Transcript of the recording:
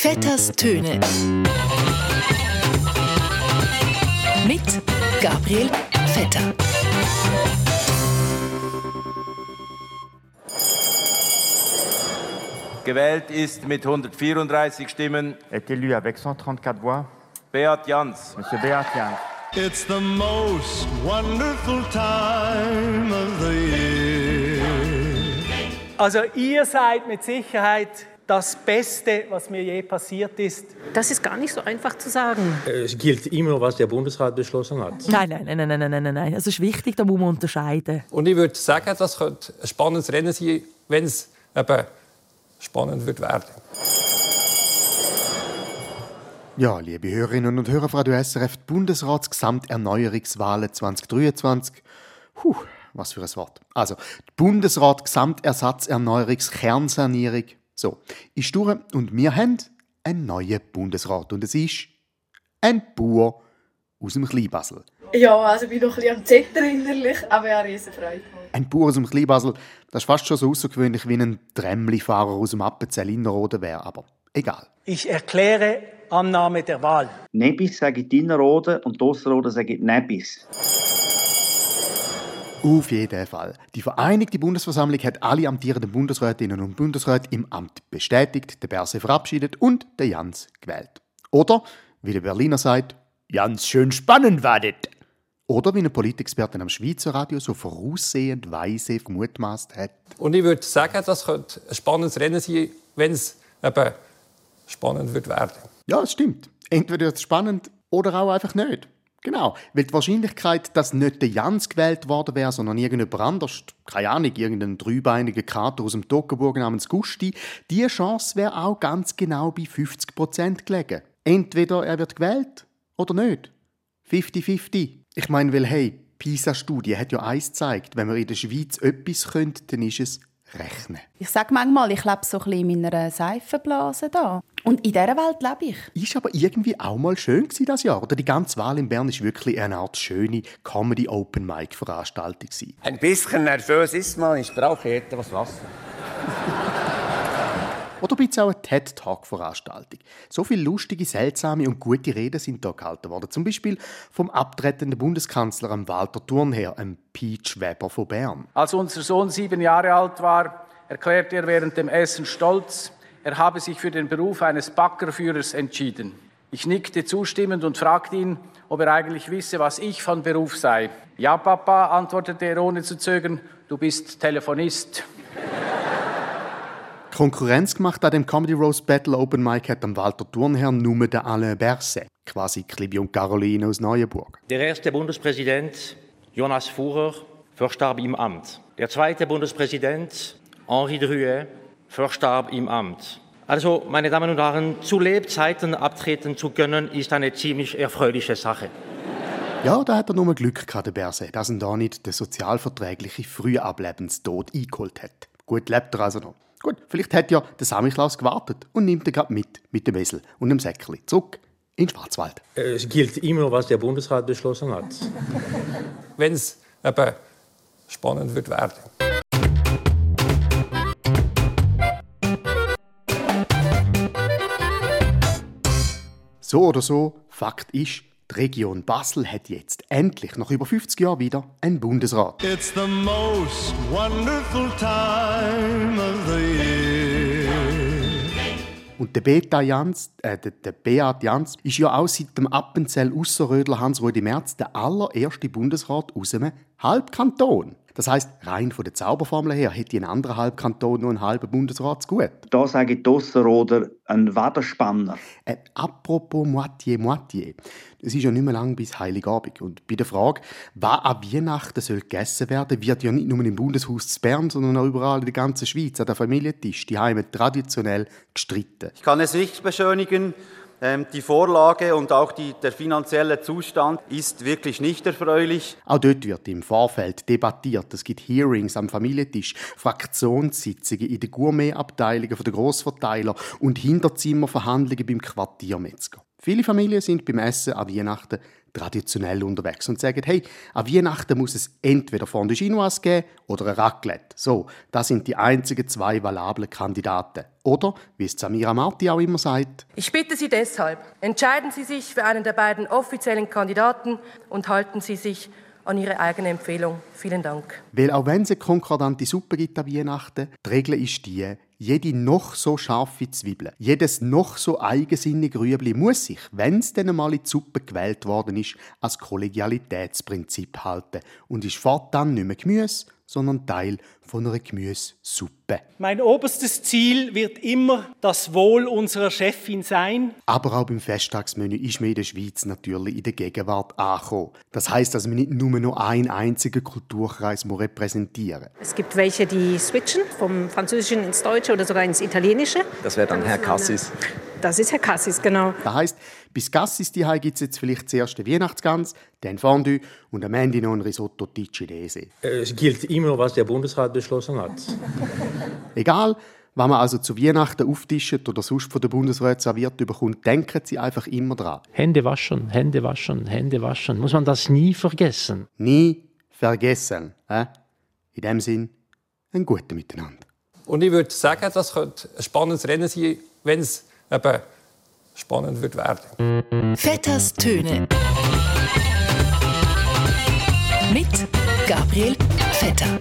Vetters Töne. Mit Gabriel Vetter. Gewählt ist mit 134 Stimmen est élu avec 134 voix Beat Jans. Monsieur Beat Jans. It's the most wonderful time of the year. Also ihr seid mit Sicherheit das Beste, was mir je passiert ist. Das ist gar nicht so einfach zu sagen. Es gilt immer, was der Bundesrat beschlossen hat. Nein, nein, nein, nein, nein, nein, nein. Es ist wichtig, da muss man unterscheiden. Und ich würde sagen, das könnte ein spannendes Rennen sein, wenn es eben spannend wird werden. Ja, liebe Hörerinnen und Hörer Radio SRF, die Bundesratsgesamterneuerungswahlen 2023. Puh, was für ein Wort. Also, die Bundesrat Gesamtersatzerneuerungskernsanierung. So, ist durch und wir haben einen neuen Bundesrat. Und es ist ein Bauer aus dem Kleinbasel. Ja, also ich bin noch ein bisschen am Zittern innerlich, aber ja, riesen Freude. Ein Bauer aus dem Kleinbasel, das ist fast schon so außergewöhnlich wie ein Tremli-Fahrer aus dem Appenzell Innerrhoden wäre, aber egal. Ich erkläre Annahme der Wahl. Nebis sage ich Innerrhoden und Ausserrhoden sage ich Nebis. Auf jeden Fall. Die Vereinigte Bundesversammlung hat alle amtierenden Bundesrätinnen und Bundesräte im Amt bestätigt, den Berse verabschiedet und den Jans gewählt. Oder, wie der Berliner sagt, Jans schön spannend wartet. Oder wie eine Politikexpertin am Schweizer Radio so voraussehend weise gemutmaßt hat. Und ich würde sagen, das könnte ein spannendes Rennen sein, wenn es eben spannend wird werden. Ja, es stimmt. Entweder wird es spannend oder auch einfach nicht. Genau, weil die Wahrscheinlichkeit, dass nicht der Jans gewählt worden wäre, sondern irgendjemand anders, keine Ahnung, irgendein dreibeiniger Kater aus dem Toggenburg namens Gusti, diese Chance wäre auch ganz genau bei 50 Prozent gelegen. Entweder er wird gewählt oder nicht. 50-50. Ich meine, weil hey, PISA-Studie hat ja eins gezeigt, wenn man in der Schweiz etwas könnte, dann ist es rechnen. Ich sage manchmal, ich lebe so ein bisschen in meiner Seifenblase da. Und in dieser Welt lebe ich. Ist aber irgendwie auch mal schön gewesen, das Jahr. Oder die ganze Wahl in Bern ist wirklich eine Art schöne Comedy-Open-Mic-Veranstaltung Ein bisschen nervös ist man, ich brauche etwas Wasser. Oder ein bisschen auch eine TED-Talk-Veranstaltung. So viele lustige, seltsame und gute Reden sind da gehalten worden. Zum Beispiel vom abtretenden Bundeskanzler Walter Thurnherr, einem Peach Weber von Bern. Als unser Sohn sieben Jahre alt war, erklärte er während dem Essen stolz, er habe sich für den Beruf eines Backerführers entschieden. Ich nickte zustimmend und fragte ihn, ob er eigentlich wisse, was ich von Beruf sei. Ja, Papa, antwortete er ohne zu zögern, du bist Telefonist. Konkurrenz gemacht an dem Comedy Rose Battle Open Mic hat am Walter Thurnherr nur der Alain Berset, quasi Klibi und Caroline aus Neuenburg. Der erste Bundespräsident, Jonas Fuhrer, verstarb im Amt. Der zweite Bundespräsident, Henri Drouet, verstarb im Amt. Also, meine Damen und Herren, zu Lebzeiten abtreten zu können, ist eine ziemlich erfreuliche Sache. Ja, da hat er nur Glück gehabt, der Berse, dass er da nicht den sozialverträglichen Frühablebensstod eingeholt hat. Gut lebt er also noch. Gut, vielleicht hat ja der Samichlaus gewartet und nimmt ihn gerade mit, mit dem Esel und dem Säckchen zurück in den Schwarzwald. Es gilt immer, was der Bundesrat beschlossen hat. wenn es eben spannend wird werden. So oder so, Fakt ist, die Region Basel hat jetzt endlich nach über 50 Jahren wieder einen Bundesrat. It's the most wonderful time of the year. Und der Beta Jans, äh, der, der Beat Jans ist ja auch seit dem Appenzell Ausserrödler Hans-Rudi Merz der allererste Bundesrat aus einem Halbkanton. Das heißt, rein von der Zauberformel her hätte ein anderer Halbkanton noch einen halben Bundesrat zu gut. Da sage ich die Ausserrhoder ein Waderspanner. Äh, apropos Moitié, Moitié. Es ist ja nicht mehr lang bis Heiligabend. Und bei der Frage, was an Weihnachten soll gegessen werden, wird ja nicht nur im Bundeshaus zu Bern, sondern auch überall in der ganzen Schweiz an der Familientisch die Heime traditionell gestritten. Ich kann es nicht beschönigen. Ähm, die Vorlage und auch die, der finanzielle Zustand ist wirklich nicht erfreulich. Auch dort wird im Vorfeld debattiert. Es gibt Hearings am Familientisch, Fraktionssitzungen in den Gourmetabteilungen der Grossverteiler und Hinterzimmerverhandlungen beim Quartiermetzger. Viele Familien sind beim Essen an Weihnachten traditionell unterwegs und sagen, hey, an Weihnachten muss es entweder Fondue Chinoise geben oder ein Raclette. So, das sind die einzigen zwei valablen Kandidaten. Oder, wie es Samira Marti auch immer sagt, Ich bitte Sie deshalb, entscheiden Sie sich für einen der beiden offiziellen Kandidaten und halten Sie sich an Ihre eigene Empfehlung. Vielen Dank. weil auch wenn es eine konkordante Suppe gibt an Weihnachten, die Regel ist die, jede noch so scharfe Zwiebel, jedes noch so eigensinnige Rüebli muss sich, wenn es dann einmal in die Suppe gewählt worden ist, als Kollegialitätsprinzip halten und ist fortan nicht mehr Gemüse, sondern Teil von einer Gemüsesuppe. Mein oberstes Ziel wird immer das Wohl unserer Chefin sein. Aber auch beim Festtagsmenü ist man in der Schweiz natürlich in der Gegenwart angekommen. Das heißt, dass man nicht nur noch einen einzigen Kulturkreis muss repräsentieren Es gibt welche, die switchen vom Französischen ins Deutsche oder sogar ins Italienische. Das wäre dann Herr Cassis. Das ist Herr Cassis, genau. Das heisst, bis Gassis die gibt es jetzt vielleicht zuerst den Weihnachtsgans, dann Fondue und am Ende noch ein Risotto Ticinese. Es gilt immer, was der Bundesrat beschlossen hat. Egal, was man also zu Weihnachten auftischt oder sonst von der Bundesrat serviert bekommt, denken Sie einfach immer dran. Hände waschen, Hände waschen, Hände waschen. Muss man das nie vergessen? Nie vergessen. Äh? In dem Sinn, ein gutes Miteinander. Und ich würde sagen, das könnte ein spannendes Rennen sein, wenn es eben spannend wird werden. Vetters Töne. Mit Gabriel Vetter.